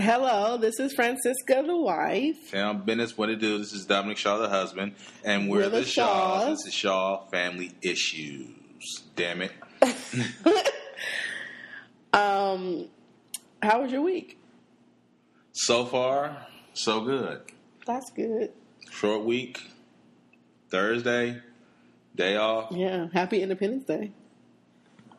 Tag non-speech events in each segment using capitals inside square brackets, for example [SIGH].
Hello, this is Francisca, the wife. And I'm Business What It Do. This is Dominic Shaw, the husband. And we're, We're the the Shaws. Shaws. This is Shaw Family Issues. Damn it. [LAUGHS] Um, how was your week? So far, so good. That's good. Short week. Thursday. Day off. Yeah, happy Independence Day.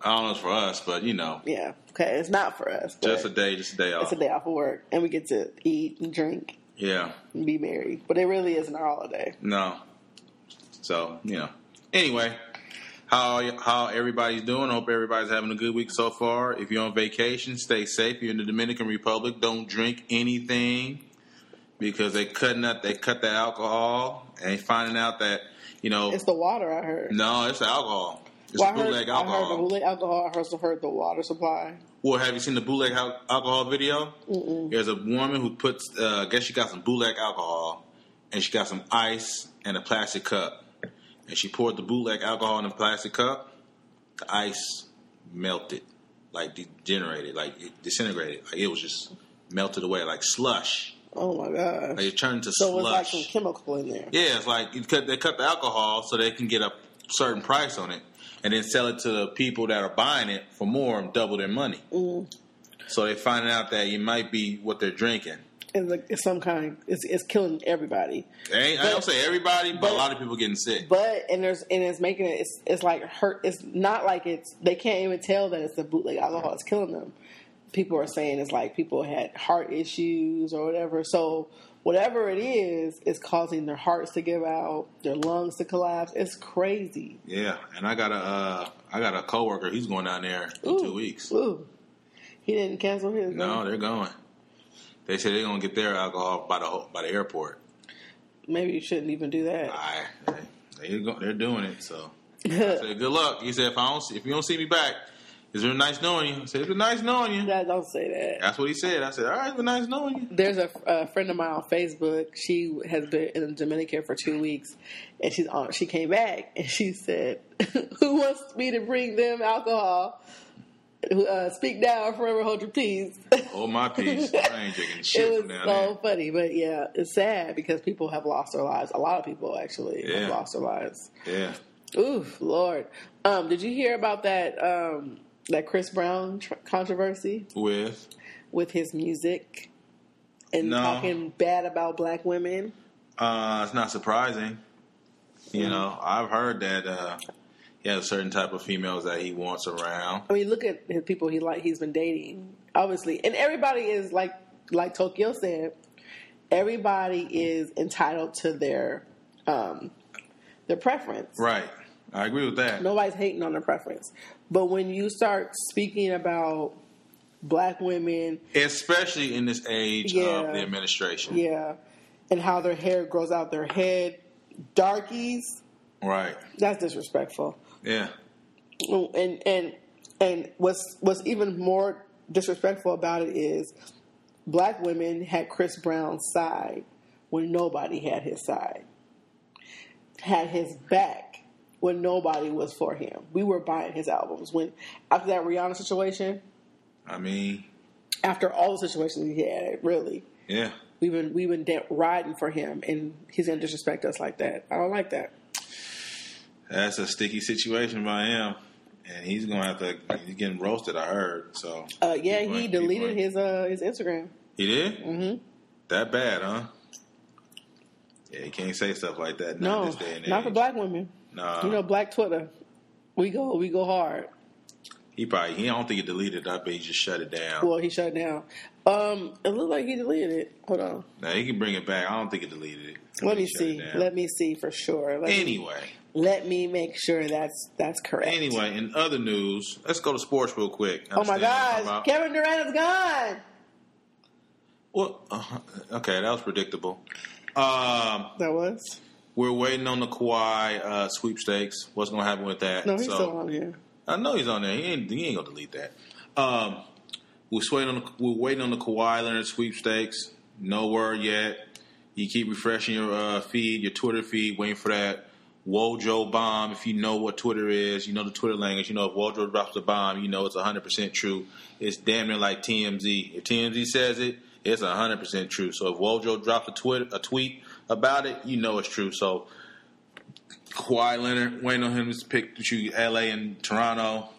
I don't know if it's for us, but you know, Yeah, okay, it's not for us. just a day, just a day off. It's a day off of work, and we get to eat and drink Yeah. and be merry. But it really isn't our holiday. No. So, you know. Anyway, how how everybody's doing. Hope everybody's having a good week so far. If you're on vacation, stay safe. If you're in the Dominican Republic, don't drink anything because they cutting up they cut the alcohol and finding out that, you know, It's the water, I heard. no, it's the alcohol. It's Well, I heard, bootleg I heard the alcohol. bootleg alcohol. I also heard the water supply. Well, have you seen the bootleg al- alcohol video? Mm-mm. There's a woman who puts, uh, I guess she got some bootleg alcohol, and she got some ice and a plastic cup, and she poured the bootleg alcohol in the plastic cup. The ice melted, like degenerated, like it disintegrated, like it was just melted away, like slush. Oh my god! Like it turned to so it was like slush. some chemical in there. Yeah, it's like you cut, they cut the alcohol so they can get a certain price on it, and then sell it to the people that are buying it for more and double their money. Mm. So they finding out that it might be what they're drinking. And like, it's some kind. It's, it's killing everybody. Ain't, I don't say everybody, but, but- a lot of people getting sick. But and there's and it's making it. It's, it's like hurt. It's not like it's. They can't even tell that it's the bootleg alcohol. It's killing them. People are saying it's like people had heart issues or whatever. So whatever it is, is causing their hearts to give out, their lungs to collapse. It's crazy. yeah, and I got a uh, I got a coworker. He's going down there in Ooh. two weeks. Ooh, he didn't cancel his. No, they're going. They say they're gonna get their alcohol by the by the airport. maybe you shouldn't even do that. I, they, they're doing it. So [LAUGHS] I said, good luck. He said, if I don't see, if you don't see me back, is it nice knowing you? I said, it's been nice knowing you. Don't say that. That's what he said. I said, all right, it's been nice knowing you. There's a, a friend of mine on Facebook. She has been in Dominican for two weeks, and she's on. She came back and she said, [LAUGHS] "Who wants me to bring them alcohol? Uh, speak now, or forever hold your peace." Hold my [LAUGHS] peace. I ain't shit it was so funny, but yeah, it's sad because people have lost their lives. A lot of people actually Yeah. have lost their lives. Yeah. Oof, Lord. Um, did you hear about that um, that Chris Brown tr- controversy With with his music and No. talking bad about black women? Uh, it's not surprising. You know, I've heard that uh, he has a certain type of females that he wants around. I mean, look at the people he like. He's been dating, obviously, and everybody is like like Tokyo said. Everybody is entitled to their um, their preference. Right. I agree with that. Nobody's hating on their preference, but when you start speaking about black women, Especially in this age Yeah. of the administration. yeah, and how their hair grows out their head, darkies, Right. that's disrespectful. Yeah. and and and what's what's even more disrespectful about it is black women had Chris Brown's side when nobody had his side, had his back when nobody was for him. We were buying his albums when after that Rihanna situation, I mean, after all the situations he had, really. yeah. We've been we've been de- riding for him, and he's gonna disrespect us like that. I don't like that. That's a sticky situation by him. And he's to have to, he's getting roasted, I heard. So, Uh, yeah, he deleted his uh, his Instagram. he did? hmm That bad, huh? Yeah, you can't say stuff like that now in No, this day and age. not for black women. Nah. You know, Black Twitter. We go, we go hard. He probably, he I don't think he deleted it. I bet he just shut it down. Well, he shut down. Um, it looked like he deleted it. Hold on. now, he can bring it back. I don't think he deleted it. Let me see. Let me see for sure. Let me, Anyway, let me make sure that's that's correct. anyway, in other news, let's go to sports real quick. Oh my Understand what I'm talking gosh. Kevin Durant is gone. Well, uh, okay, that was predictable. Um, That was we're waiting on the Kawhi uh, sweepstakes. What's going to happen with that? no. He's So- still on here. I know he's on there. He ain't, he ain't gonna delete that. Um, we're waiting on the, we're waiting on the Kawhi Leonard sweepstakes. No word yet. You keep refreshing your uh, feed, your Twitter feed, waiting for that Wojo bomb. If you know what Twitter is, you know the Twitter language. You know if Wojo drops a bomb, you know it's 100 percent true. It's damn near like TMZ. If TMZ says it, It's hundred percent true. So if Wojo drops a a tweet about it, you know it's true. So Kawhi Leonard waiting on him is picked to L.A. and Toronto.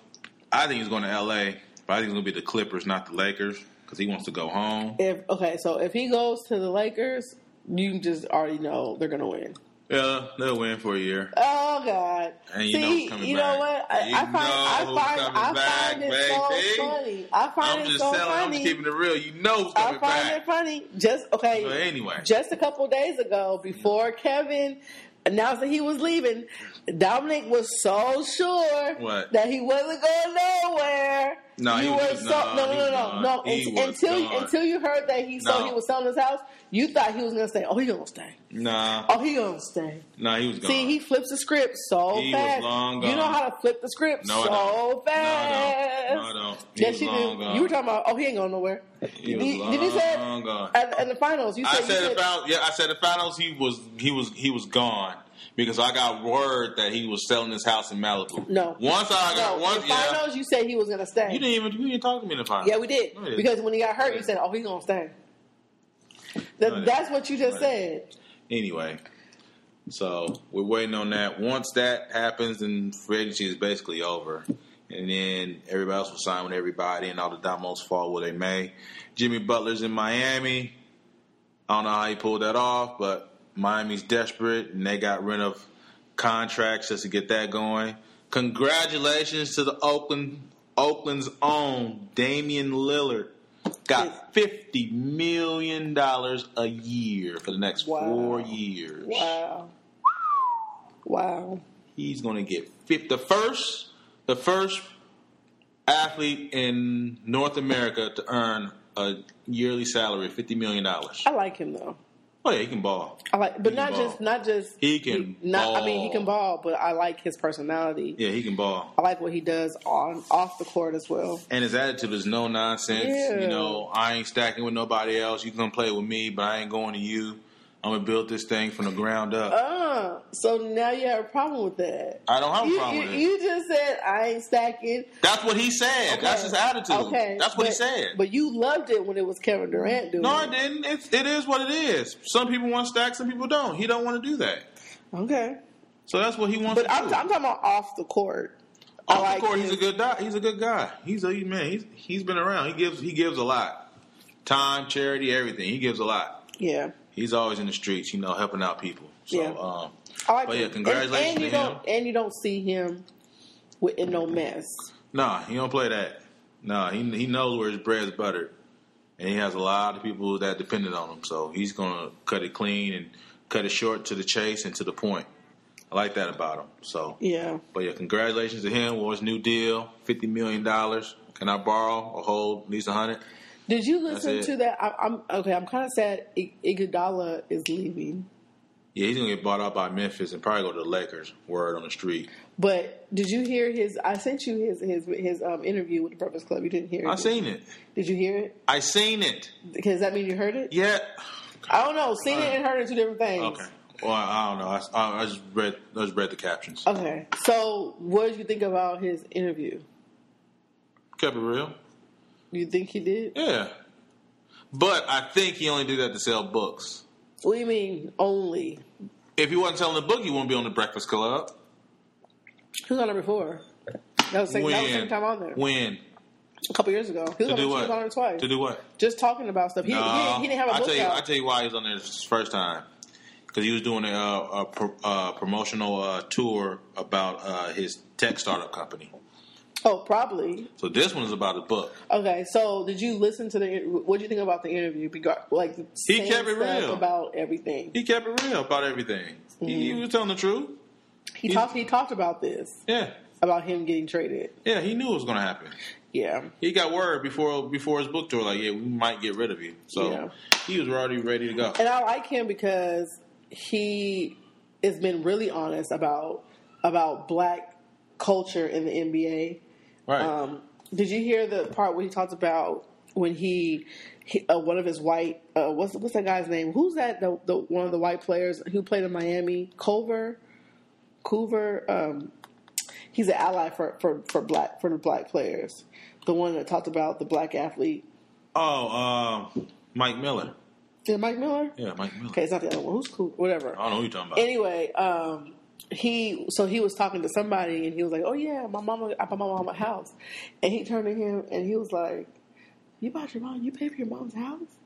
I think he's going to L.A. But I think it's going to be the Clippers, not the Lakers, because he wants to go home. If okay, so if he goes to the Lakers, you just already know they're gonna win. Yeah, they'll win for a year. Oh God! And you know See, coming you back. know what? I, You I find know I find I find it so baby. funny. I find I'm it just so telling. I'm just keeping it real. You know I find back. it funny. Just okay. But anyway, Just a couple days ago, before Kevin announced that he was leaving, Dominic was so sure What? that he wasn't going nowhere. No, he you was- were so no, no no no no. He Unt- was until gone. until you heard that he so No. he was selling his house, you thought he was going to stay. Oh, he gonna stay. nah, Oh, he gonna stay. nah, he was gone. See, he flips the script so He was fast. long You know how to flip the script No, so fast. No, I don't. No, I don't. He yes, you long do. gone. You were talking about. Oh, he ain't going nowhere. He did, was you- did you say long gone. at, at the finals? You I said, you said said finals. Yeah, I said the finals. He was he was he was gone because I got word that he was selling his house in Malibu. No. Once I got no. once, in yeah. finals, you said he was going to stay. You didn't even you didn't talk to me in the finals. yeah, we did No, because when he got hurt, you said, "Oh, he's going to stay." That, No, that's what you just said. Anyway, so we're waiting on that. Once that happens, then free agency is basically over. And then everybody else will sign with everybody, and all the dominoes fall where they may. Jimmy Butler's in Miami. I don't know how he pulled that off, but Miami's desperate, and they got rid of contracts just to get that going. Congratulations to the Oakland Oakland's own Damian Lillard. Got fifty million dollars a year for the next Wow. four years. Wow. Wow. He's going to get 50, the first the first athlete in North America to earn a yearly salary of fifty million dollars. I like him though. Oh yeah, he can ball. I like, but not can just not just He can not. I mean, he can ball, but I like his personality. Yeah, he can ball. I like what he does on off the court as well. And his attitude is no nonsense. Yeah. You know, I ain't stacking with nobody else. You can play with me, but I ain't going to you. I'm gonna build this thing from the ground up. Uh, so now you have a problem with that. I don't have a You, problem you, with it. you just said I ain't stacking. That's what he said. That's his attitude. Okay, That's what he but- said. But you loved it when it was Kevin Durant doing no, I didn't. It's, it is what it is. Some people want to stack, some people don't. He don't want to do that. Okay, So that's what he wants but to I'm. I'm talking about off the court. I Off like the court, he's a good guy. He's a good guy. He's a man. He's he's been around. He gives he gives a lot. Time, charity, everything. He gives a lot. Yeah, He's always in the streets, you know, helping out people. So, Yeah. um, I like But yeah, congratulations and, and you to don't and you don't see him with in no mess. nah, he don't play that. Nah, he he knows where his bread's buttered, and he has a lot of people that depended on him. So he's gonna cut it clean and cut it short to the chase and to the point. I like that about him. So, Yeah, but yeah, congratulations to him his new deal, fifty million dollars. Can I borrow or hold at least a hundred? Did you listen to that? I, I'm okay. I'm kind of sad. I- Iguodala is leaving, Yeah, he's gonna get bought out by Memphis and probably go to the Lakers. Word on the street. but did you hear his? I sent you his his his um, interview with the Breakfast Club. You didn't hear it. I seen it. Did you hear it? I seen it. Does that mean you heard it? Yeah. I don't know. Seen it and heard it two different things. Okay. Well, I don't know. I, I, I just read. I just read the captions. Okay. So, what did you think about his interview? Kept it real. You think he did? Yeah. But I think he only did that to sell books. What do you mean only? If he wasn't selling the book, he wouldn't be on the Breakfast Club. He was on there before. That was, the second, that was the second time on there. When? A couple years ago. He was, To on, do he was what? on there twice. To do what? Just talking about stuff. He, he, didn't, he didn't have a I book tell you, out. I tell you why he was on there first time. Because he was doing a, a, pro, uh promotional uh, tour about uh, his tech startup company. [LAUGHS] oh, probably. So this one is about a book. Okay, so did you listen to the? What did you think about the interview? Like, He kept it real. about everything. He kept it real about everything. He, he mm-hmm. was telling the truth. He talked. He talked about this Yeah, about him getting traded. yeah. He knew it was going to happen. Yeah, He got word before before his book tour, like, yeah, we might get rid of you. So Yeah. he was already ready to go. and I like him because he has been really honest about about black culture in the NBA. Right. Um, did you hear the part where he talked about when he, he uh, one of his white uh, what's what's that guy's name? Who's that? The, the one of the white players who played in Miami, Culver, Coover. Um, he's an ally for, for, for black for the black players. The one that talked about the black athlete. oh, um, Mike Miller. Yeah, Mike Miller. Yeah, Mike Miller. Okay, it's not the other one. Who's cool? Whatever. I don't know who you're talking about. Anyway, um, he so he was talking to somebody and he was like, "Oh yeah, my mama, I bought my mom a house," and he turned to him and he was like, "You bought your mom? You paid for your mom's house?"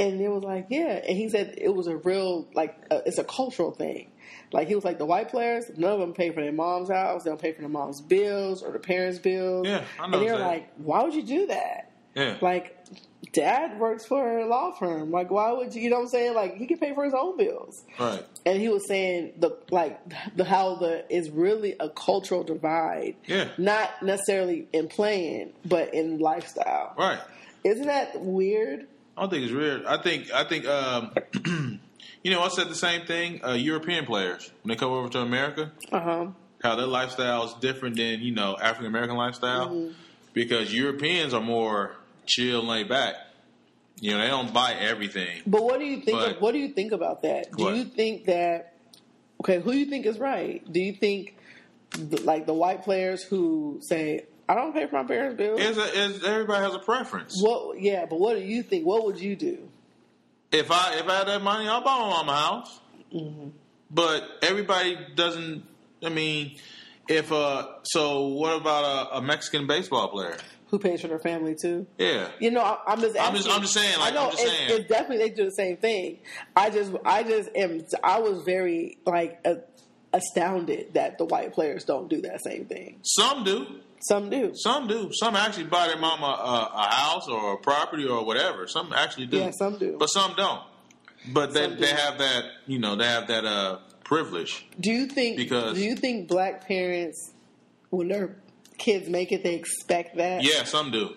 And it was like, "Yeah," and he said it was a real like uh, it's a cultural thing. Like he was like the white players, none of them pay for their mom's house. They don't pay for their mom's bills or their parents' bills. Yeah, I know And they're like, "Why would you do that?" Yeah. Like, dad works for a law firm. Like, why would you? You know what I'm saying? Like, he can pay for his own bills right. and he was saying the like the how the is really a cultural divide, Yeah. not necessarily in playing, but in lifestyle. Right. Isn't that weird? I don't think it's weird. I think I think um, [CLEARS THROAT] you know I said the same thing. Uh, European players when they come over to America, Uh huh. how their lifestyle is different than you know African American lifestyle Mm-hmm. because Europeans are more chill and laid back. You know they don't buy everything. But what do you think? But- what do you think about that? Do What? you think that okay? Who do you think is right? Do you think like the white players who say I don't pay for my parents' bills? Is, a, it's, everybody has a preference. what? Yeah, but what do you think? What would you do? If I if I had that money, I'll buy my mama a house. Mm-hmm. But everybody doesn't. I mean, if uh, so what about a, a Mexican baseball player? Who pays for their family too? Yeah, You know, I, I'm just. I'm just- I'm just saying, like, I know I'm just it's, definitely they do the same thing. I just, I just am. I was very like a, astounded that the white players don't do that same thing. some do. Some do. Some do. Some actually buy their mama a, a house or a property or whatever. Some actually do. Yeah, some do. But some don't. But they, do. they have that, you know, they have that uh, privilege. Do you think? Because- do you think black parents, when their kids make it, they expect that? Yeah, some do.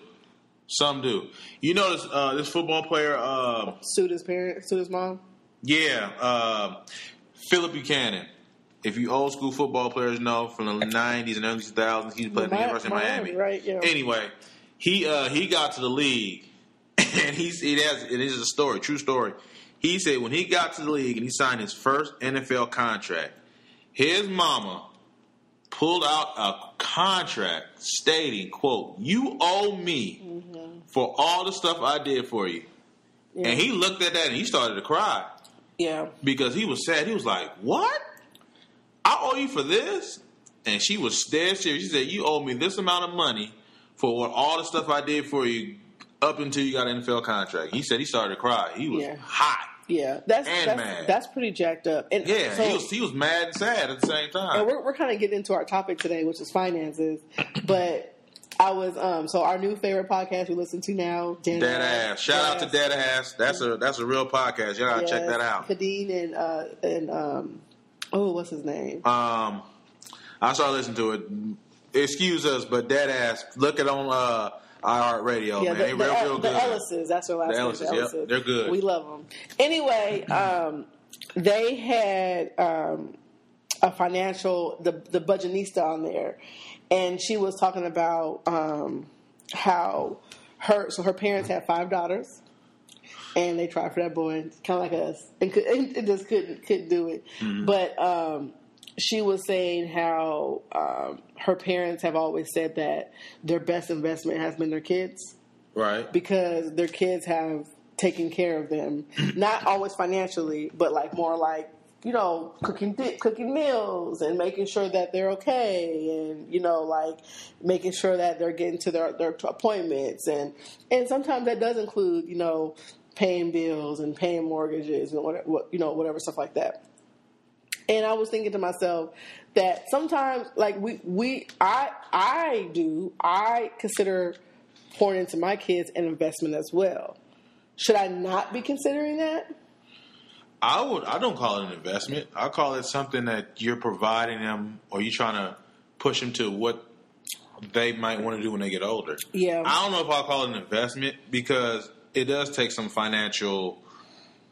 Some do. You know this uh, this football player, uh, Suit his parents, suit his mom. yeah, uh, Phillip Buchanon. If you old school football players know from the nineties and early two thousands, he played at the University of Miami, Miami. right, yeah. Anyway, he uh, he got to the league, [LAUGHS] and he's it has it is a story, true story. He said when he got to the league and he signed his first NFL contract, his mama pulled out a contract stating, "quote You owe me mm-hmm. for all the stuff I did for you." Yeah. And he looked at that and he started to cry yeah. because he was sad. He was like, "What? I owe you for this?" And she was dead serious. She said, "You owe me this amount of money for what all the stuff I did for you up until you got an NFL contract." He said he started to cry. He was Yeah. hot. Yeah, that's And that's, mad. that's pretty jacked up. And Yeah, so- he was he was mad and sad at the same time. and we're, we're kind of getting into our topic today, which is finances. But I was um so our new favorite podcast we listen to now, Dan Dead ass. Shout out to Dead Ass. That's a that's a real podcast. Y'all gotta check that out. Khadeen and uh and um oh what's his name? Um, I started listening to it. Excuse us, but Dead Ass. Look it on uh, iHeartRadio, yeah, man. the, they the, real, real the good. Ellises. That's their last The name. Ellises, yep. They're good. We love them. Anyway, um, they had um, a financial the the Budgetnista on there, and she was talking about um, how her so her parents had five daughters. And they tried for that boy, kind of like us, and, could, and just couldn't couldn't do it. Mm-hmm. But um, she was saying how um, her parents have always said that their best investment has been their kids Right. because their kids have taken care of them, [CLEARS THROAT] not always financially, but like more like you know cooking di- cooking meals and making sure that they're okay, and you know like making sure that they're getting to their their appointments, and and sometimes that does include you know paying bills and paying mortgages and whatever what, you know whatever stuff like that. And I was thinking to myself that sometimes, like we, we, I, I do, I consider pouring into my kids an investment as well. Should I not be considering that? I would. I don't call it an investment. I call it something that you're providing them, or you're trying to push them to what they might want to do when they get older. Yeah. I don't know if I'll call it an investment because it does take some financial,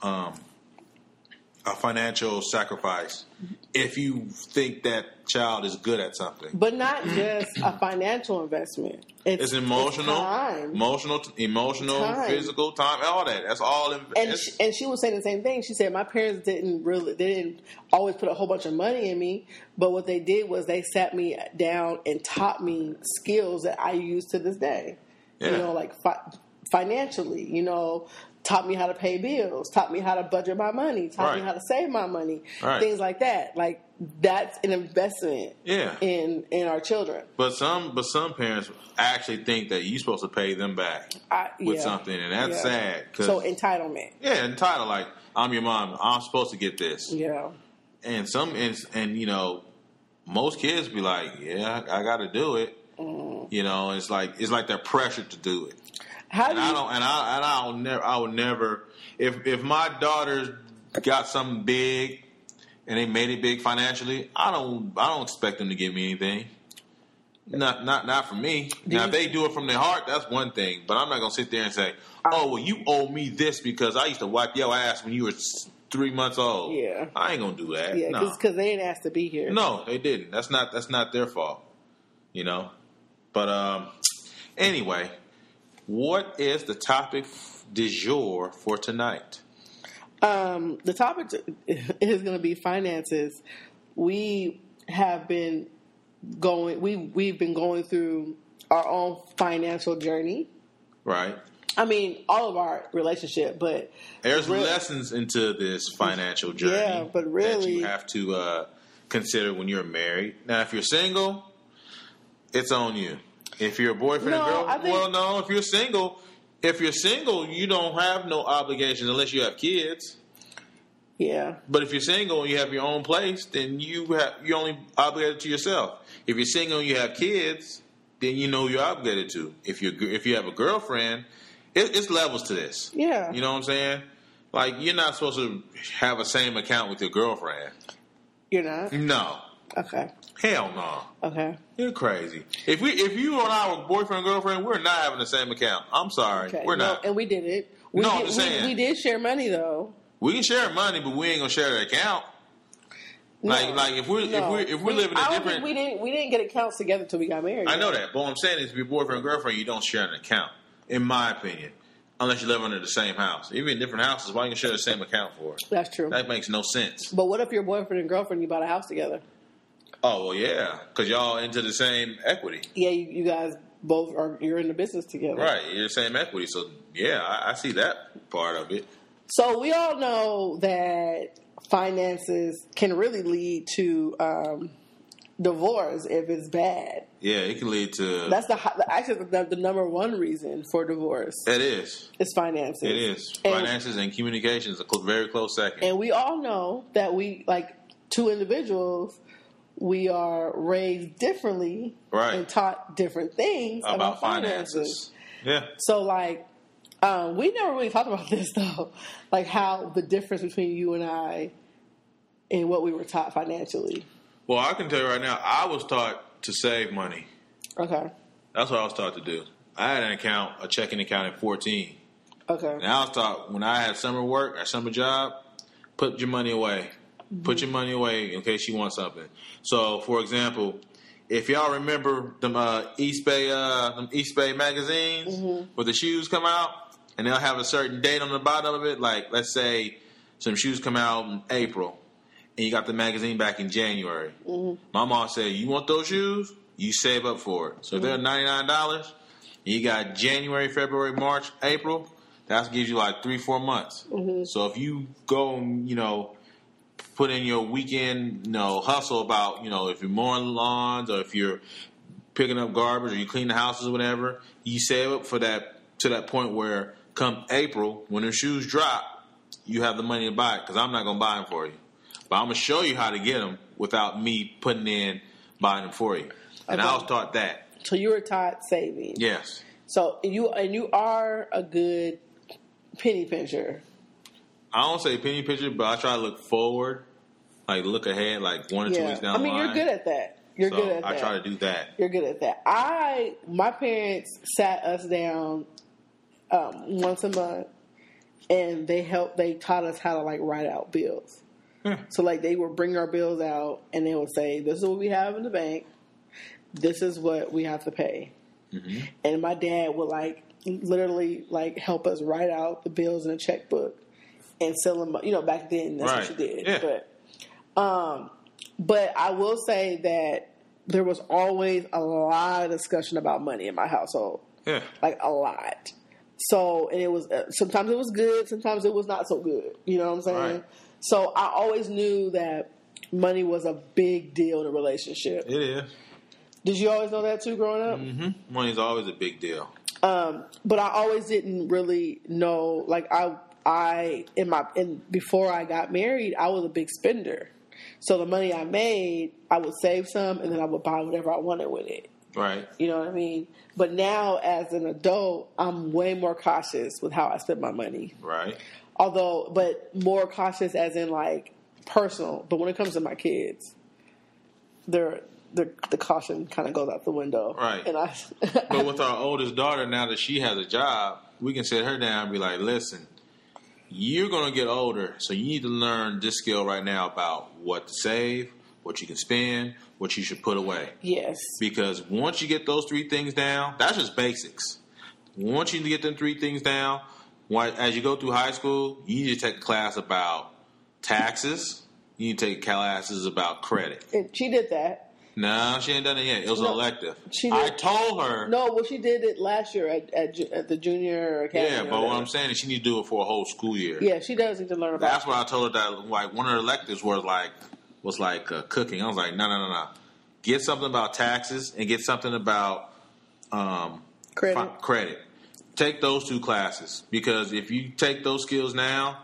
um, a financial sacrifice if you think that child is good at something. But not just a financial investment. It's emotional, time. emotional, emotional, Time. physical time, all that. That's all. In, and she, and she was saying the same thing. She said my parents didn't really they didn't always put a whole bunch of money in me, but what they did was they sat me down and taught me skills that I use to this day. You know, like fi- financially, you know, taught me how to pay bills, taught me how to budget my money, taught me how to save my money, Right. things like that. Like that's an investment Yeah. in in our children. But some, but some parents actually think that you're supposed to pay them back I, with yeah. something, and that's Yeah. sad. So entitlement. yeah, entitled like I'm your mom, I'm supposed to get this, Yeah. and some, and, and you know, most kids be like, yeah, I, got to do it. Mm. You know, it's like it's like they're pressured to do it. How do And you? I don't, and I, and I'll never, I would never, if if my daughters got something big and they made it big financially, I don't, I don't expect them to give me anything. Not, not, not for me. Do now, you- if they do it from their heart, that's one thing. But I'm not gonna sit there and say, "Oh, well, you owe me this because I used to wipe your ass when you were three months old." Yeah. I ain't gonna do that. yeah, no. because they didn't ask to be here. No, they didn't. That's not that's not their fault. You know. But um anyway, what is the topic du jour for tonight? Um, the topic [LAUGHS] is going to be finances. We have been going. We we've been going through our own financial journey. Right? I mean, all of our relationship, but There's Really- lessons into this financial journey Yeah, but that really- you have to uh, consider when you're married. Now, if you're single, it's on you. If you're a boyfriend No, and girl, think- well, no. If you're single, if you're single, you don't have no obligations unless you have kids. yeah, But if you're single and you have your own place, then you have you're only obligated to yourself. If you're single and you have kids, then you know you're obligated to. If you if you have a girlfriend, it, it's levels to this. yeah. You know what I'm saying? Like you're not supposed to have a same account with your girlfriend. You're not No, okay. hell no. Okay. You're crazy. If we if you and I were boyfriend and girlfriend, we're not having the same account. I'm sorry, Okay. we're No, not. and we did it. We No, I'm did, just we- saying. we did share money though. we can share money, but we ain't gonna share the account. Like No. like if we're No. if we're if we're We- living a different. we didn't. We didn't get accounts together until we got married. I know that, but what I'm saying is, if you're boyfriend and girlfriend, you don't share an account, in my opinion, unless you live under the same house. Even in different houses, why you share the same account for? That's true. That makes no sense. But what if your boyfriend and girlfriend you bought a house together? Oh well, yeah, because y'all into the same equity, Yeah, you, you guys both are. You're in the business together, right? You're the same equity, so yeah, I, I see that part of it. So we all know that finances can really lead to um, divorce if it's bad. Yeah, it can lead to. That's the actually the, the number one reason for divorce it It's is finances. It is. And- Finances and communication is a very close second. And we all know that we like two individuals. We are raised differently Right. and taught different things about, about finances. finances. Yeah. So like, um, we never really talked about [LAUGHS] this though, like how the difference between you and I and what we were taught financially. Well, I can tell you right now, I was taught to save money. Okay. That's what I was taught to do. I had an account, a checking account at 14. Okay. And I was taught when I had summer work or summer job, put your money away. Put your money away in case you want something. So, for example, if y'all remember them uh, Eastbay, uh, them Eastbay magazines where the shoes come out and they'll have a certain date on the bottom of it, like let's say some shoes come out in April and you got the magazine back in January. My mom said, "You want those shoes? You save up for it." So if they're ninety nine dollars, you got January, February, March, April. That gives you like three, four months. So if you go, and, you know, put in your weekend, you know, hustle about, you know, if you're mowing lawns or if you're picking up garbage or you clean the houses or whatever, you save up for that to that point where come April when the shoes drop, you have the money to buy it because I'm not gonna buy them for you, but I'm gonna show you how to get them without me putting in buying them for you. And I Okay. was taught that. So you were taught saving. Yes. So you and you are a good penny pincher. I don't say penny picture, but I try to look forward, like look ahead, like one or two weeks down I mean, the you're good at that. You're so good at I that. I try to do that. You're good at that. I my parents sat us down um, once a month, and they helped. They taught us how to like write out bills. Yeah. So like they would bring our bills out, and they would say, "This is what we have in the bank. This is what we have to pay." Mm-hmm. And my dad would like literally like help us write out the bills in a checkbook and sell them. You know, back then that's Right. what you did. Yeah. But um, but I will say that there was always a lot of discussion about money in my household, Yeah. like a lot. So and it was uh, sometimes it was good, sometimes it was not so good. You know what I'm saying? Right. So I always knew that money was a big deal in a relationship. It is. Did you always know that too growing up? hmm Money's always a big deal. Um, but I always didn't really know. Like I, I in my in before I got married, I was a big spender. So the money I made, I would save some, and then I would buy whatever I wanted with it. Right. You know what I mean? But now, as an adult, I'm way more cautious with how I spend my money. Right. Although, but more cautious as in like personal. But when it comes to my kids, they're, they're the caution kind of goes out the window. Right. And I, But with our oldest daughter, now that she has a job, we can sit her down and be like, listen, you're going to get older, so you need to learn this skill right now about what to save, what you can spend, what you should put away. yes, Because once you get those three things down, that's just basics. Once you get them three things down, why- as you go through high school, you need to take a class about taxes. You need to take classes about credit. and she did that. No, she ain't done it yet. It was an No, elective. she I told her. No, well, she did it last year at at, at the junior academy. Yeah, but what. I'm saying is she need to do it for a whole school year. yeah, she does need to learn about. That's why I told her that like one of her electives was like was like uh, cooking. I was like, no, no, no, no. Get something about taxes and get something about um, Credit. fi- credit. Take those two classes because if you take those skills now,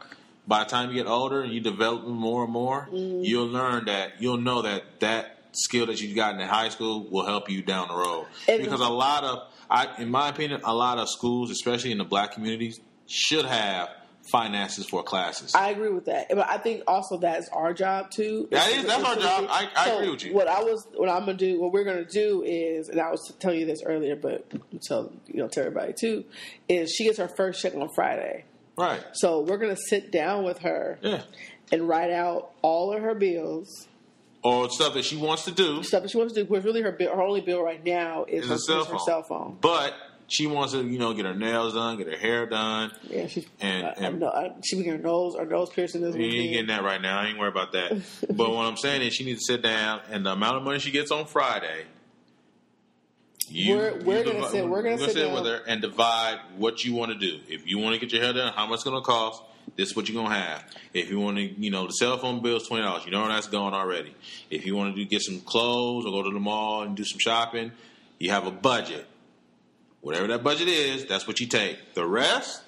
by the time you get older and you develop them more and more, Mm-hmm. you'll learn that you'll know that that skill that you've gotten in high school will help you down the road. Because a lot of, I, in my opinion, a lot of schools, especially in the black communities, should have finances for classes. I agree with that, but I think also that's our job too. That Is is- that's our job. I- I so agree with you. What I was, what I'm gonna do, what we're gonna do is, and I was telling you this earlier, but tell you know to everybody too, is she gets her first check on Friday. right. So we're gonna sit down with her Yeah. and write out all of her bills, Or stuff that she wants to do, stuff that she wants to do. Because really, her bill, her only bill right now is her, cell is her phone. cell phone. but she wants to, you know, get her nails done, get her hair done. Yeah, she's And- I, and- know, I, she be getting her nose, her nose piercing this You ain't getting that right now. I ain't worried about that. [LAUGHS] but what I'm saying is, she needs to sit down, and the amount of money she gets on Friday, you, We're- we're you gonna sit- we're gonna sit with down. her and divide what you want to do. If you want to get your hair done, how much it's going to cost? This is what you're gonna have. If you want to, you know, the cell phone bill is twenty dollars. You know where that's going already. If you want to do, get some clothes or go to the mall and do some shopping, you have a budget. Whatever that budget is, that's what you take. The rest,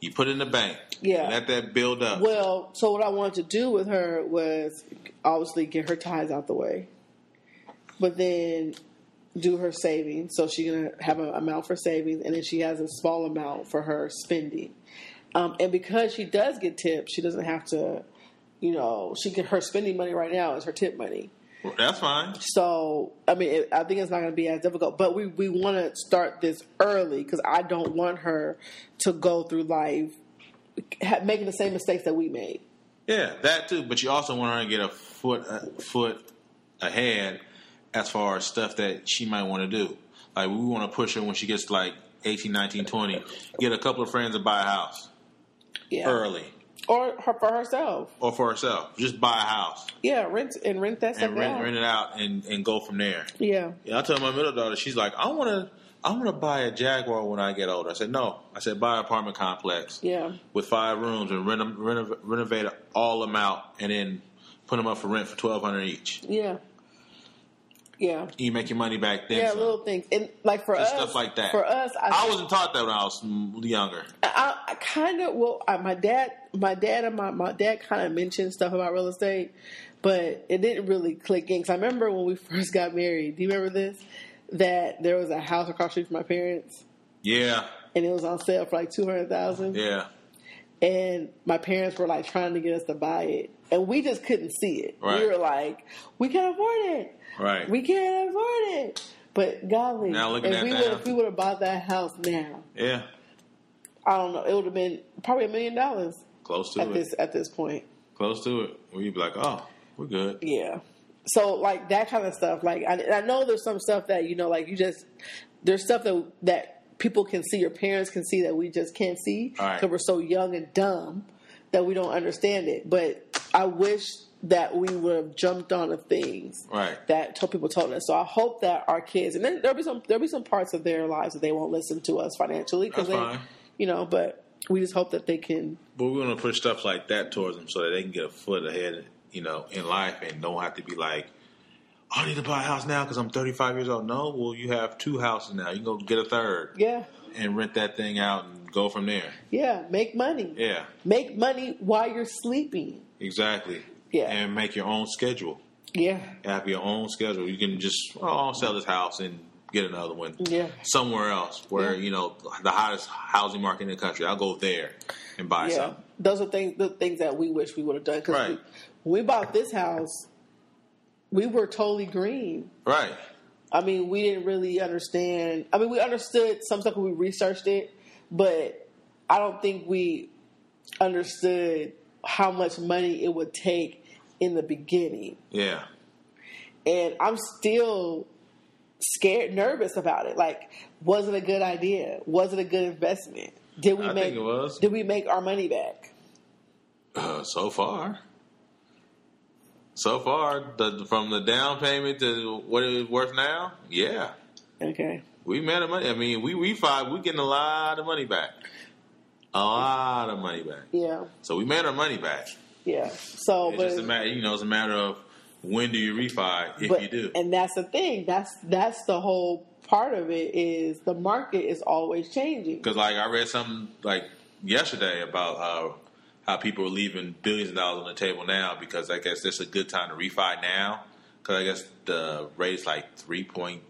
you put in the bank. Yeah. let that build up. Well, so what I wanted to do with her was obviously get her ties out the way, but then do her savings. So she's gonna have an amount for savings, and then she has a small amount for her spending. Um, and because she does get tips, she doesn't have to, you know, she get her spending money right now is her tip money. That's fine. So I mean, it, I think it's not going to be as difficult. But we we want to start this early because I don't want her to go through life ha- making the same mistakes that we made. Yeah, that too. But you also want her to get a foot a foot ahead as far as stuff that she might want to do. Like we want to push her when she gets like 18, 19, 20, get a couple of friends to buy a house Yeah. early or her for herself. or for herself. Just buy a house Yeah, rent and rent that stuff and rent, out. rent it out and, and go from there. Yeah, Yeah, I tell my middle daughter, she's like, I want to. I want to buy a Jaguar when I get older. I said, no. I said, buy an apartment complex yeah, with five rooms and reno- renov- renovate all them out and then put them up for rent for twelve hundred each. yeah, yeah, You make your money back then. yeah. some. Little things and like for Just us, stuff like that. For us, I, I wasn't taught that when I was younger. I, I kind of well, I, my dad, my dad, and my my dad kind of mentioned stuff about real estate, but it didn't really click in. Because I remember when we [LAUGHS] first got married. Do you remember this? That there was a house across the street from my parents, Yeah, and it was on sale for like two hundred thousand. yeah, and my parents were like trying to get us to buy it, and we just couldn't see it. Right. We were like, we can't afford it. right. We can't afford it. But golly, Now looking if we would if we would have bought that house now, yeah, I don't know, it would have been probably a million dollars close to at it. this at this point. Close to it. You'd be like, oh, we're good. Yeah. So like that kind of stuff. Like I, I know there's some stuff that you know, like you just there's stuff that that people can see, your parents can see that we just can't see All right. because we're so young and dumb that we don't understand it. But I wish that we would have jumped on the things Right. that told people told us. So I hope that our kids and then there'll be some there'll be some parts of their lives that they won't listen to us financially because they fine. you know, but we just hope that they can. But we're going to push stuff like that towards them so that they can get a foot ahead, you know, in life and don't have to be like, I need to buy a house now because I'm 35 years old. No, well, you have two houses now. You can go get a third Yeah, and rent that thing out and go from there. yeah, make money. Yeah, Make money while you're sleeping. Exactly. Yeah. And make your own schedule. Yeah, Have your own schedule. You can just, oh, sell this house and get another one yeah, somewhere else where, Yeah. you know, the hottest housing market in the country. I'll go there and buy yeah. something. Those are things, the things that we wish we would have done. Because Right. when we bought this house, we were totally green. Right. I mean, we didn't really understand. I mean, we understood some stuff when we researched it, but I don't think we understood how much money it would take in the beginning. Yeah. And I'm still scared, nervous about it. Like, was it a good idea? Was it a good investment? Did we I make was. Did we make our money back? Uh, so far. So far, the, from the down payment to what it is worth now, yeah, Okay. we made the money. I mean, we refi, we getting a lot of money back, a lot of money back. Yeah. So we made our money back. Yeah. So, It's just a matter, you know, it's a matter of when do you refi if but, you do. and that's the thing. That's that's the whole part of it is the market is always changing. Because like I read something like yesterday about uh, how people are leaving billions of dollars on the table now because I guess it's a good time to refi now because I guess the rate is like three point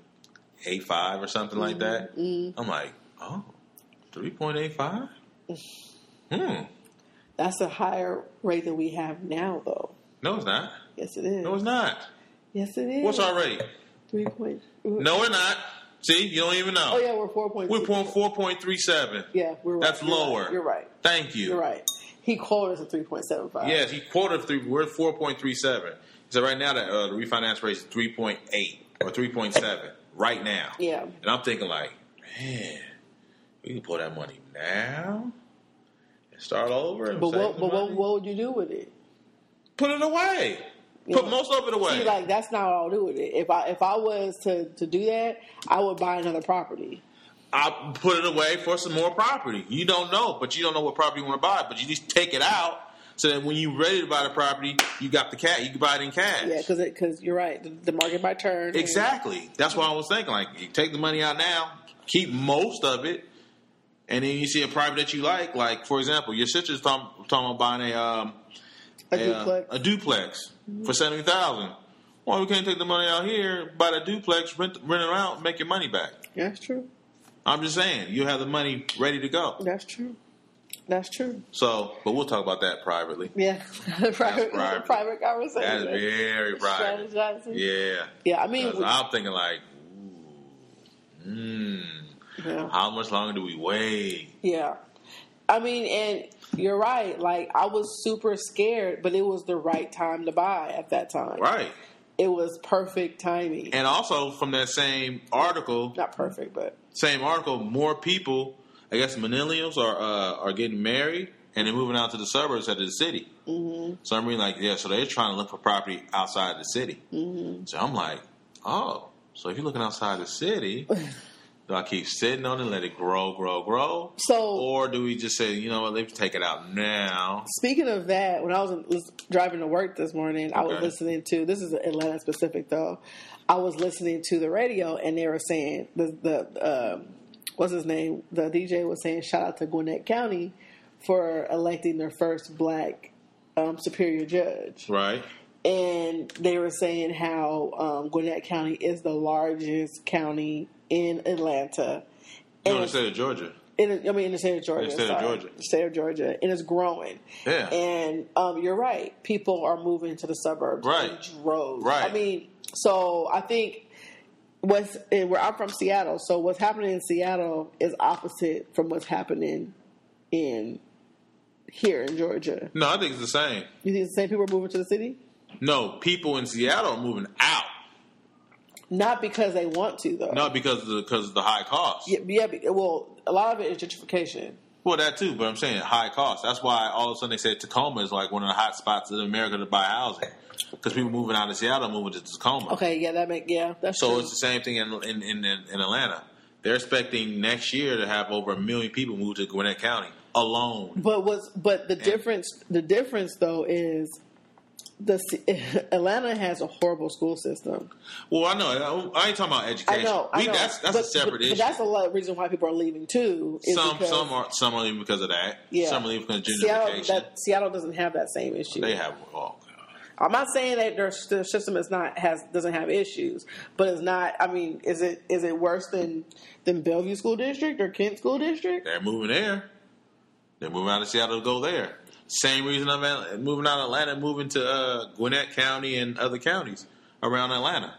eight five or something like that. I'm like, oh, 3.85? Hmm. That's a higher rate than we have now, though. No, it's not. Yes, it is. No, it's not. Yes, it is. What's our rate? three point? No, we're not. See, you don't even know. Oh yeah, we're four point. We're point four point three seven. Yeah, we're right. That's You're right. lower. You're right. Thank you. You're right. He quoted us at three point seven five. Yes, he quoted three. We're at four point three seven. So right now, the, uh, the refinance rate is three point eight or three point seven right now. Yeah. And I'm thinking like, man, we can pull that money now and start over. And But what? But what, what would you do with it? Put it away. You Put know, most of it away. See, like that's not what I'll do with it. If I if I was to to do that, I would buy another property. I'll put it away for some more property. You don't know, but you don't know what property you want to buy. But you just take it out so that when you're ready to buy the property, you got the cash. You can buy it in cash. Yeah, because because you're right. The, the market might turn. and- Exactly. That's what I was thinking. Like, you take the money out now, keep most of it, and then you see a property that you like. Like, for example, your sister's talking, talking about buying a um, A a, uh, duplex. a duplex for seventy thousand. Why we can't take the money out here, buy the duplex, rent, rent it out, make your money back? That's true. I'm just saying, you have the money ready to go. That's true. That's true. So, but we'll talk about that privately. Yeah, [LAUGHS] private, private. [LAUGHS] private conversation. That is very private. Strategizing. Yeah. Yeah, I mean, 'Cause I'm thinking like, ooh, mm, yeah. how much longer do we wait? Yeah. I mean, and you're right. Like, I was super scared, but it was the right time to buy at that time. Right. It was perfect timing. And also from that same article, Not perfect, but same article, more people, I guess millennials are uh, are getting married and they're moving out to the suburbs instead of the city. Mm-hmm. So I'm reading like, yeah, so they're trying to look for property outside the city. Mm-hmm. So I'm like, oh, so if you're looking outside the city, [LAUGHS] do I keep sitting on it and let it grow, grow, grow? So- or do we just say, you know what, let's take it out now? speaking of that, when I was, was driving to work this morning, I was listening to this is Atlanta specific though. I was listening to the radio, and they were saying the the um, what's his name? The DJ was saying shout out to Gwinnett County for electing their first black um, superior judge. Right. and they were saying how um, Gwinnett County is the largest county in Atlanta. Want it's- to say to Georgia? in, I mean, in the state of Georgia. In the state of. Georgia. The state of Georgia, and it's growing. Yeah. And um, you're right. People are moving to the suburbs Right. in droves. Right. I mean, so I think what's where I'm from, Seattle. So what's happening in Seattle is opposite from what's happening in here in Georgia. No, I think it's the same. You think the same people are moving to the city? No, people in Seattle are moving out. Not because they want to, though. Not because of the, because of the high cost. Yeah, yeah. Well, a lot of it is gentrification. Well, that too, but I'm saying high cost. That's why all of a sudden they say Tacoma is like one of the hot spots in America to buy housing because people moving out of Seattle moving to Tacoma. Okay, yeah, that make yeah, that's So true. it's the same thing in in, in, in Atlanta. they're expecting next year to have over a million people move to Gwinnett County alone. But what's but the difference the difference though is the [LAUGHS] Atlanta has a horrible school system. Well, I know. I ain't talking about education. I know. I We- know. That's that's but, a separate but, issue. But that's a lot of reason why people are leaving too. is some because some are some are leaving because of that. Yeah. Some are leaving because of Seattle, gentrification. that, Seattle doesn't have that same issue. they have. Oh God. I'm not saying that their, their system is not has doesn't have issues, but it's not. I mean, is it is it worse than than Bellevue School District or Kent School District? They're moving there. They're moving out of Seattle to go there. Same reason I'm at- moving out of Atlanta, moving to uh, Gwinnett County and other counties around Atlanta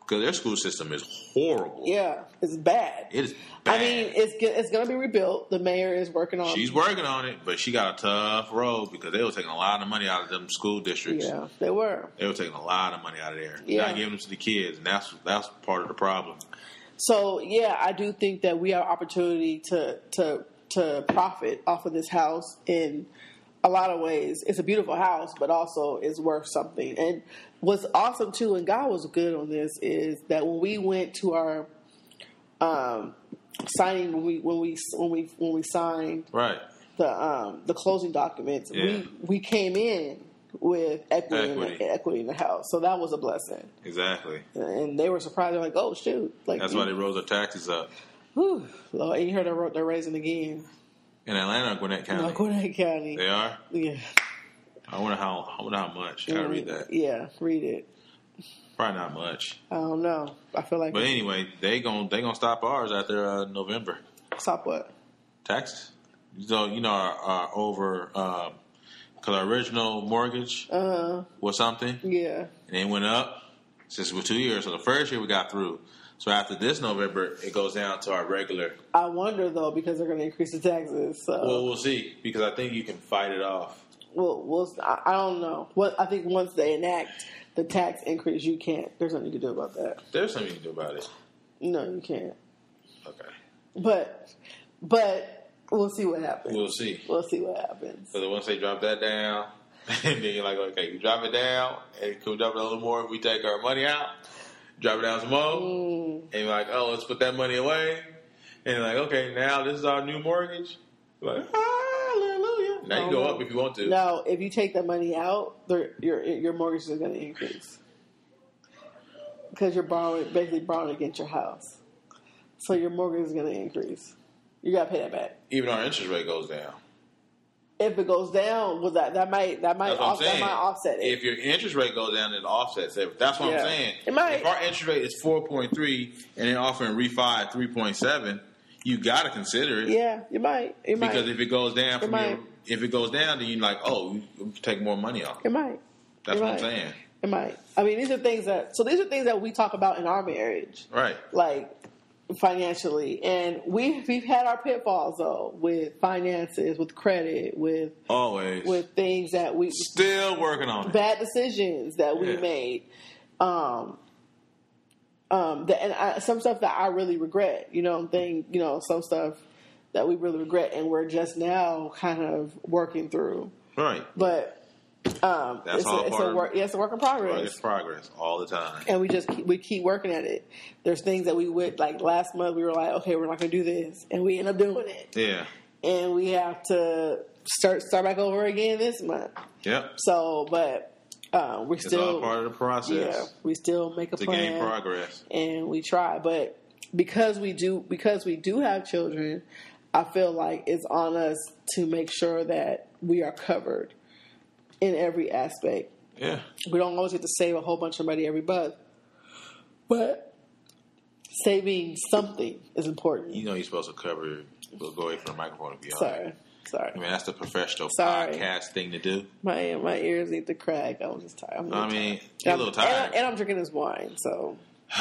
because their school system is horrible. Yeah, it's bad. It is. Bad. I mean, it's it's going to be rebuilt. The mayor is working on. She's working on it, but she got a tough road because they were taking a lot of money out of them school districts. yeah, they were. They were taking a lot of money out of there, Yeah. not giving them to the kids, and that's that's part of the problem. So yeah, I do think that we have opportunity to to to profit off of this house in a lot of ways. It's a beautiful house, but also it's worth something. And what's awesome too, and God was good on this, is that when we went to our um, signing, when we when we when we when we signed Right. the um, the closing documents, Yeah. we we came in with equity, In Equity. the, equity in the house. So that was a blessing, Exactly. and they were surprised. They're like, "Oh shoot!" Like That's why they rose their taxes up Whew, Lord, and you heard they're, they're raising again. In Atlanta, or Gwinnett County. No, Gwinnett County. They are. Yeah. I wonder how. I wonder how much. I gotta read that. Yeah, read it. Probably not much. I don't know. I feel like But anyway, they gon' they gonna stop ours after uh, November stop what? taxes. So you know our, our over because our original mortgage Uh, was something, yeah. and it went up since we're two years. So the first year we got through. So after this November, it goes down to our regular. I wonder though because they're going to increase the taxes. So Well, we'll see because I think you can fight it off. we'll, we'll I, don't know. What I think once they enact the tax increase, you can't. There's nothing you can do about that. There's something you can do about it. No, you can't. Okay, But but we'll see what happens. we'll see. We'll see what happens. So then once they drop that down, [LAUGHS] and then you're like, okay, you drop it down, and can we drop it a little more? If we take our money out, drop it down some more, Mm, and you're like, oh, let's put that money away. And you're like, okay, now this is our new mortgage. You're like, hallelujah. Now you go up if you want to. No, if you take that money out, your your mortgage is going to increase because you're borrowing, basically borrowing against your house. So your mortgage is going to increase. You got to pay that back. Even our interest rate goes down. If it goes down, well, that that might that might That's what I'm off, that might offset it. If your interest rate goes down, it offsets it. That's what Yeah. I'm saying. It might. If our interest rate is 4.3 and they're offering refi at 3.7, you got to consider it. yeah, you might. It might. Because if it goes down from might. your, if it goes down, then you're like, oh, you take more money off. it might. That's It what I'm saying. It might. I mean, these are things that. So these are things that we talk about in our marriage. Right. like financially and we we've had our pitfalls though with finances with credit with Always. with things that we Still working on it. bad decisions that we Yeah. made um um that, and I, some stuff that I really regret you know I'm thing you know some stuff that we really regret and we're just now kind of working through Right. but um That's it's, all a, it's a of- work yeah, it's a work in progress It's progress all the time. and we just keep, we keep working at it. There's things that we would like last month. We were like, okay, we're not going to do this, and we end up doing it, Yeah. and we have to start start back over again this month. Yep. So, but uh, we It's still part of the process yeah, we still make a to plan gain progress. and we try. But because we do because we do have children, I feel like it's on us to make sure that we are covered in every aspect Yeah. we don't always get to save a whole bunch of money every month, but saving something is important. You know you're supposed to cover. We'll go away from the microphone if you. Sorry, sorry. I mean that's the professional Sorry. podcast thing to do. My my ears need to crack. I was just tired. I'm I mean, tired. you're a And little I'm- tired. and, and I'm drinking this wine. So [SIGHS]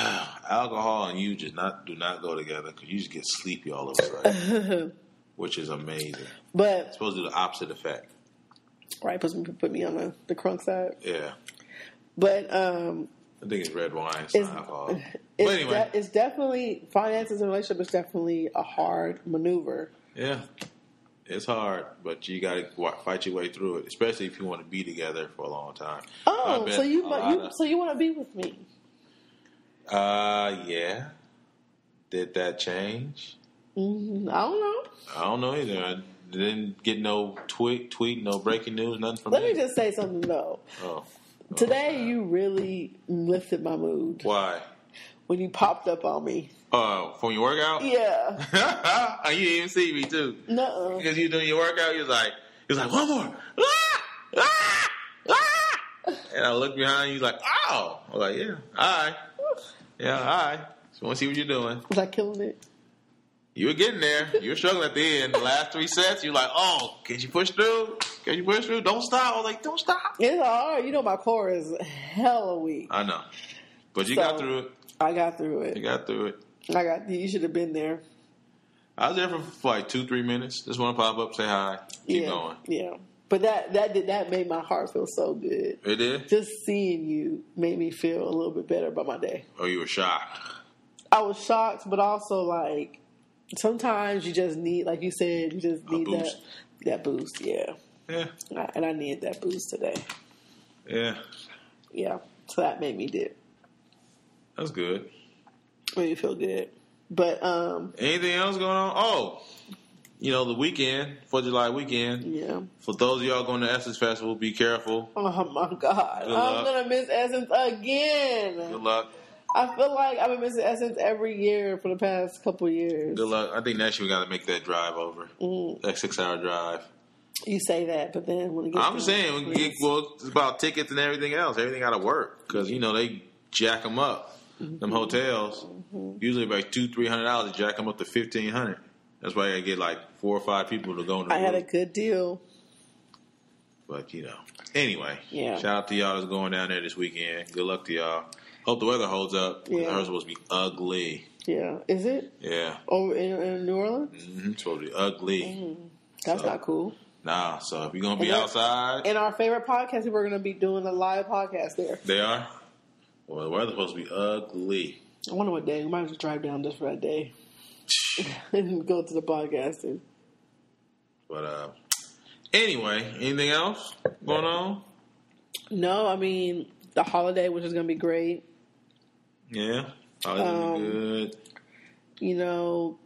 Alcohol and you just not do not go together because you just get sleepy all of a sudden, [LAUGHS] which is amazing. It's but supposed to do the opposite effect. Right, puts me put me on the the crunk side. Yeah, But um, I think it's red wine, it's it's not alcohol. [LAUGHS] it's, But anyway, de- it's definitely finances and relationship is definitely a hard maneuver. yeah, it's hard, but you got to fight your way through it, especially if you want to be together for a long time. Oh, so you a but lot you of- so you want to be with me? Uh, yeah. Did that change? Mm, I don't know. I don't know either. I didn't get no tweet, tweet, no breaking news, nothing from Let me. just say something though. oh, Today you really lifted my mood why? when you popped up on me. Oh, from your workout? Yeah. And [LAUGHS] you didn't even see me too. Nuh-uh. Because you doing your workout, you was like, you was like, one more. Ah! Ah! Ah! And I looked behind you, like, oh. I was like, yeah, all right. Yeah, all right. Just want to see what you're doing. Was I killing it? You were getting there. You were struggling at the end. The last three sets, you're like, oh, can you push through? Can you push through? Don't stop. I was like, don't stop. It's hard. You know my core is hella weak. I know. But you So- got through it. I got through it. You got through it. I got. You should have been there. I was there for, for like two, three minutes. Just want to pop up, say hi, keep yeah. going. Yeah. But that that did that made my heart feel so good. It did? Just seeing you made me feel a little bit better about my day. Oh, you were shocked? I was shocked, but also like sometimes you just need, like you said, you just need that boost. that boost. Yeah, Yeah. and I needed that boost today. Yeah. Yeah, so that made me dip, That's good. made me feel good. But um, Anything else going on? Oh, you know, the weekend, 4th of July weekend. yeah. For those of y'all going to Essence Festival, be careful. Oh my god, I'm gonna miss Essence again. Good luck. I feel like I've been missing Essence every year for the past couple years. Good luck. I think next year we got to make that drive over. Mm, That six hour drive. you say that, but then when it gets I'm to- saying, we get, well, it's about tickets and everything else. Everything got to work because, you know, they jack them up. Mm-hmm. Them hotels, usually about two, three hundred dollars, they jack them up to fifteen hundred. That's why I get like four or five people to go in the I had a good deal. But you know, anyway, Yeah. Shout out to y'all that's going down there this weekend. Good luck to y'all. Hope the weather holds up. Yeah. It's supposed to be ugly. Yeah, is it Yeah, over in, in New Orleans? hmm it's supposed to be ugly. That's So- not cool. Nah, so if you're gonna be And outside, In our favorite podcast, we're going to be doing a live podcast there. they are. Well, the weather's supposed to be ugly. I wonder what day. We might just drive down just for that day [LAUGHS] and go to the podcasting. But uh, anyway, anything else going on? No, I mean the holiday, which is going to be great. Yeah, Um, be good. You know,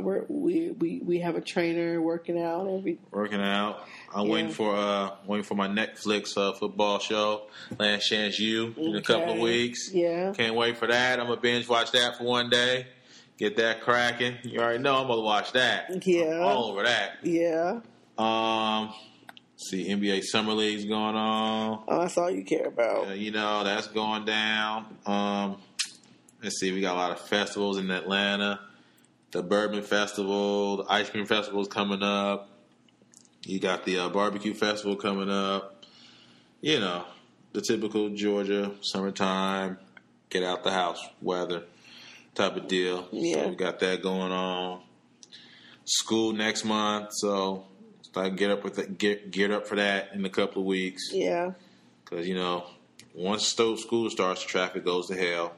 we're, we we we have a trainer working out every. Working out. I'm Yeah. waiting for uh waiting for my Netflix uh, football show, Last Chance U, in a couple of weeks. Yeah, Can't wait for that. I'm gonna binge watch that for one day. Get that cracking. You already know I'm gonna watch that. Yeah. all over that. yeah. Um, see NBA Summer League's going on. Oh, that's all you care about. Uh, you know that's going down. Um, let's see, we got a lot of festivals in Atlanta. The Bourbon Festival, the Ice Cream Festival is coming up. You got the uh, Barbecue Festival coming up. You know, the typical Georgia summertime, get out the house weather type of deal. Yeah. So we got that going on. School next month, so start get up with the, get get up for that in a couple of weeks. Yeah, Because, you know, once school starts, traffic goes to hell.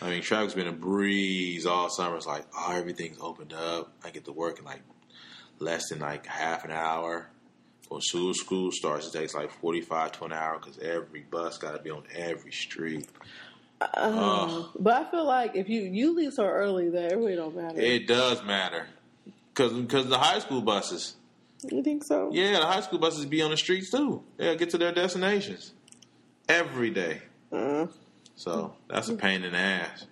I mean, traffic's been a breeze all summer. It's like, oh, everything's opened up. I get to work in like less than like half an hour. When school school starts, it takes like 45 to an hour because every bus got to be on every street. uh, but I feel like if you you leave so early that it really don't matter. It does matter. Because the high school buses, you think so? yeah, the high school buses be on the streets too. They'll get to their destinations every day. Uh, So that's a pain in the ass.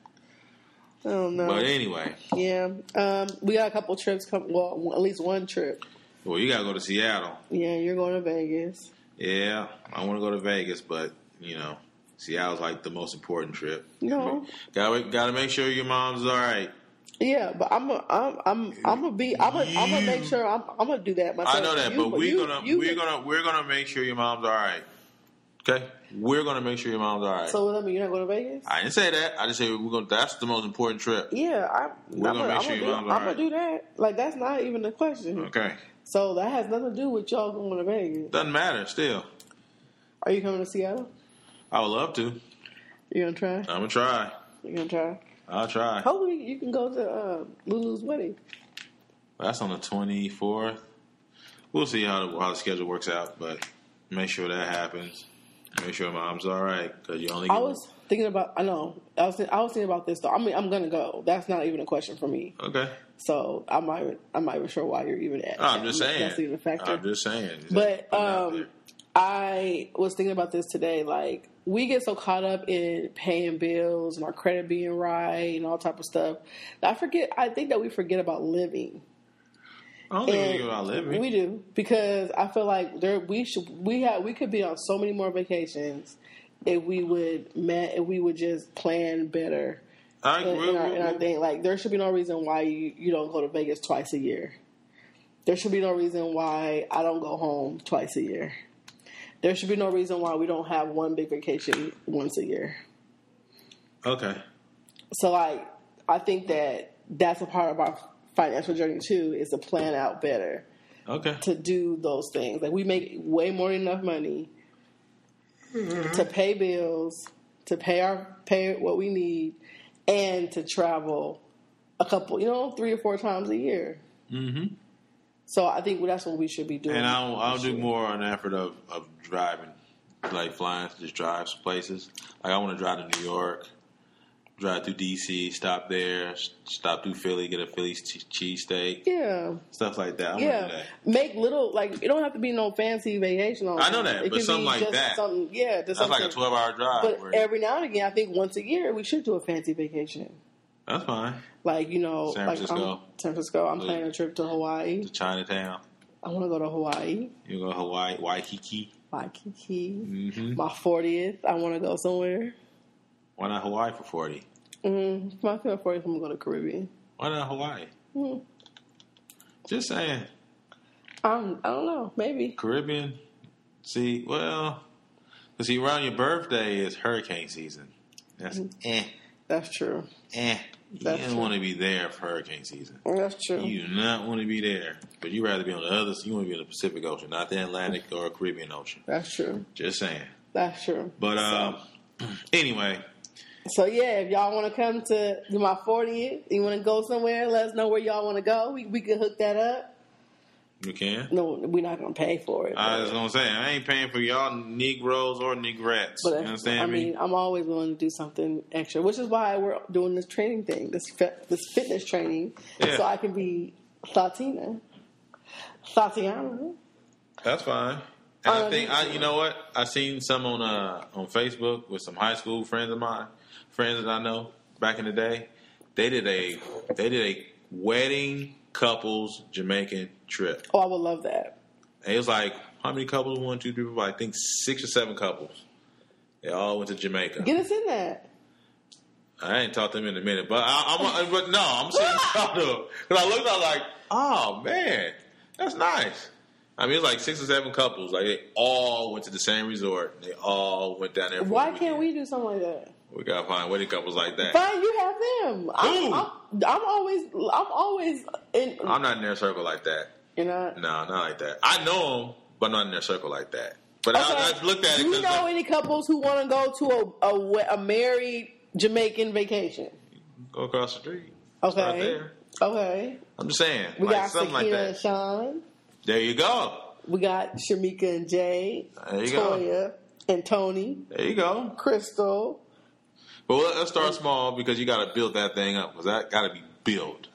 I don't know. But anyway, Yeah, um, we got a couple trips. Come, well, at least one trip. well, you gotta go to Seattle. Yeah, you're going to Vegas. Yeah, I want to go to Vegas, but you know, Seattle's like the most important trip. No. Gotta gotta make sure your mom's all right. Yeah, but I'm a, I'm I'm I'm gonna be I'm gonna I'm gonna make sure I'm I'm gonna do that myself. I know that, You- but we're you- gonna you we're gonna we're gonna make sure your mom's all right. Okay, we're gonna make sure your mom's all right. So what that mean? You're not going to Vegas? I didn't say that. I just said we're gonna. That's the most important trip. yeah, I, We're I'm gonna make sure I'm your do, mom's I'm all gonna do that. Like that's not even a question. Okay, So that has nothing to do with y'all going to Vegas. doesn't matter. Still, Are you coming to Seattle? I would love to. You gonna try? I'm gonna try. You gonna try? I'll try. Hopefully you can go to uh, Lulu's wedding. That's on the 24th. We'll see how the, how the schedule works out, but make sure that happens. Make sure mom's all right because you only. I was thinking about. I know. I was. I was thinking about this though. I mean, I'm gonna go. That's not even a question for me. okay. So I'm not. Even, I'm not even sure why you're even at. I'm just saying. That's even a factor. I'm just saying. But it out um. I was thinking about this today. Like we get so caught up in paying bills and our credit being right and all type of stuff. that I forget. I think that we forget about living. I don't think And we think about living. We do because I feel like there we should we have we could be on so many more vacations if we would man if we would just plan better I agree. in our, in our with- thing. Like there should be no reason why you, you don't go to Vegas twice a year. There should be no reason why I don't go home twice a year. There should be no reason why we don't have one big vacation once a year. Okay. So like I think that that's a part of our financial journey too is to plan out better Okay. to do those things. Like we make way more than enough money to pay bills, to pay our pay what we need, and to travel a couple, you know, three or four times a year. Mm-hmm. So I think that's what we should be doing. And I'll I'll do more an effort of, of driving, like flying to just drive some places. Like I want to drive to New York, drive through DC, stop there, stop through Philly, get a Philly che- cheesesteak, Yeah, stuff like that. I yeah. that. Make little like it don't have to be no fancy vacation. On I know that, it but something like just that. Something, yeah, just That's something. like a twelve hour drive. But where- every now and again, I think once a year we should do a fancy vacation. that's fine. Like you know, San like Francisco. I'm, San Francisco. I'm planning a trip to Hawaii. To Chinatown, I want to go to Hawaii, you go to Hawaii, Waikiki. Waikiki. Mm-hmm. My 40th, I want to go somewhere. Why not Hawaii for forty? Mm, my 40th, I'm going to go to Caribbean. Why not Hawaii? Mm, Just saying, I'm, I don't know, maybe. Caribbean. See, well, 'cause see, around your birthday is hurricane season. That's eh. That's true. eh, That's you don't want to be there for hurricane season. That's true. You do not want to be there, but you rather be on the other. You want to be in the Pacific Ocean, not the Atlantic or Caribbean Ocean. That's true. Just saying. That's true. But um, [CLEARS THROAT] anyway, So yeah, if y'all want to come to my 40th, you want to go somewhere, let us know where y'all want to go. We we can hook that up. you can. No, we're not gonna pay for it. I was gonna say I ain't paying for y'all Negroes or Negrettes. But you understand I me? mean, I'm always willing to do something extra, which is why we're doing this training thing, this this fitness training, Yeah. so I can be Latina, Tatiana. That's fine. And I Uh, think I, you know what? I seen some on uh, on Facebook with some high school friends of mine, friends that I know back in the day. They did a they did a wedding couples Jamaican trip. Oh, I would love that. And it was like how many couples? One, two, three, four. I think six or seven couples. They all went to Jamaica. Get us in that. I ain't talked to them in a minute, but I, I'm uh, but no, I'm saying talk to them because I looked. I was like, oh man, that's nice. I mean, it's like six or seven couples. Like they all went to the same resort. They all went down there. For Why can't we do something like that? We gotta find wedding couples like that. Fine, you have them. I'm, I'm, I'm always, I'm always in. I'm not in their circle like that. you know. No, not like that. I know them, but not in their circle like that. But I, I looked at it. Do you know like, any couples who want to go to a, a a married Jamaican vacation? go across the street. Okay. right there. Okay. I'm just saying, We like got something like Sakina and that. Sean. There you go. We got Shamika and Jay, There you go. Toya and Tony, There you go. Crystal. But let- let's start small because you got to build that thing up because that got to be built.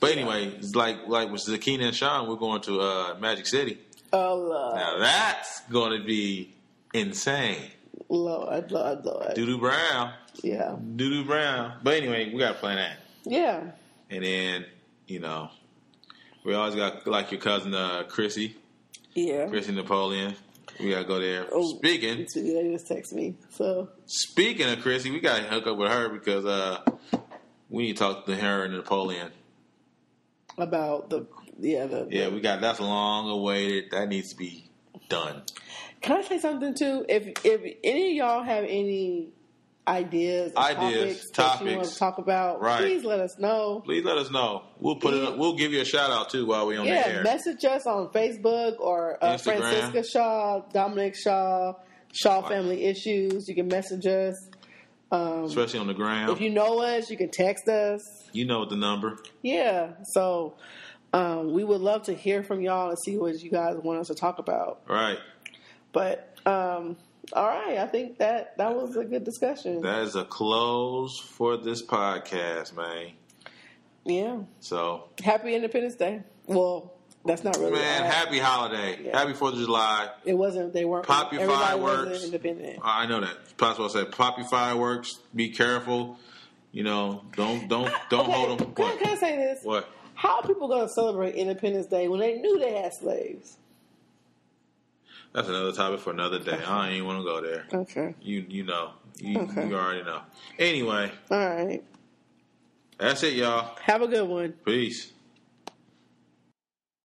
But anyway, it's like like with Zakina and Sean, we're going to uh, Magic City. Oh Lord, Now that's going to be insane. Lord, Lord, Lord. Doodoo Brown, Yeah, Doodoo Brown. But anyway, we got to plan that. yeah. And then you know, we always got like your cousin uh, Chrissy, Yeah. Chrissy Napoleon. We got to go there. Oh. Speaking They just text me. So speaking of Chrissy, we got to hook up with her because uh, we need to talk to her and Napoleon. about the yeah the Yeah, we got that's long awaited. That needs to be done. Can I say something too? If if any of y'all have any ideas, Ideas, topics, that you want to talk about, Right. please let us know. Please let us know. We'll put it. We'll give you a shout out too while we on the Yeah, air. message us on Facebook or uh. Francisca Shaw, Dominic Shaw, Shaw Family Issues. You can message us. Um, Especially on the ground. if you know us, you can text us. you know the number. Yeah, so um, we would love to hear from y'all and see what you guys want us to talk about. Right. But um, All right, I think that that was a good discussion. That is a close for this podcast, man. yeah. So, Happy Independence Day. Well, that's not really. man, happy holiday. Yeah. Happy 4th of July. It wasn't. They weren't. Pop your fireworks. independent. I know that. Possible I said pop your fireworks. Be careful. You know, don't don't don't okay, hold them. Can, can I say this? What? How are people going to celebrate Independence Day when they knew they had slaves? That's another topic for another day. I don't even want to go there. Okay. You you know. You, Okay. you already know. Anyway, All right. that's it, y'all. Have a good one. Peace.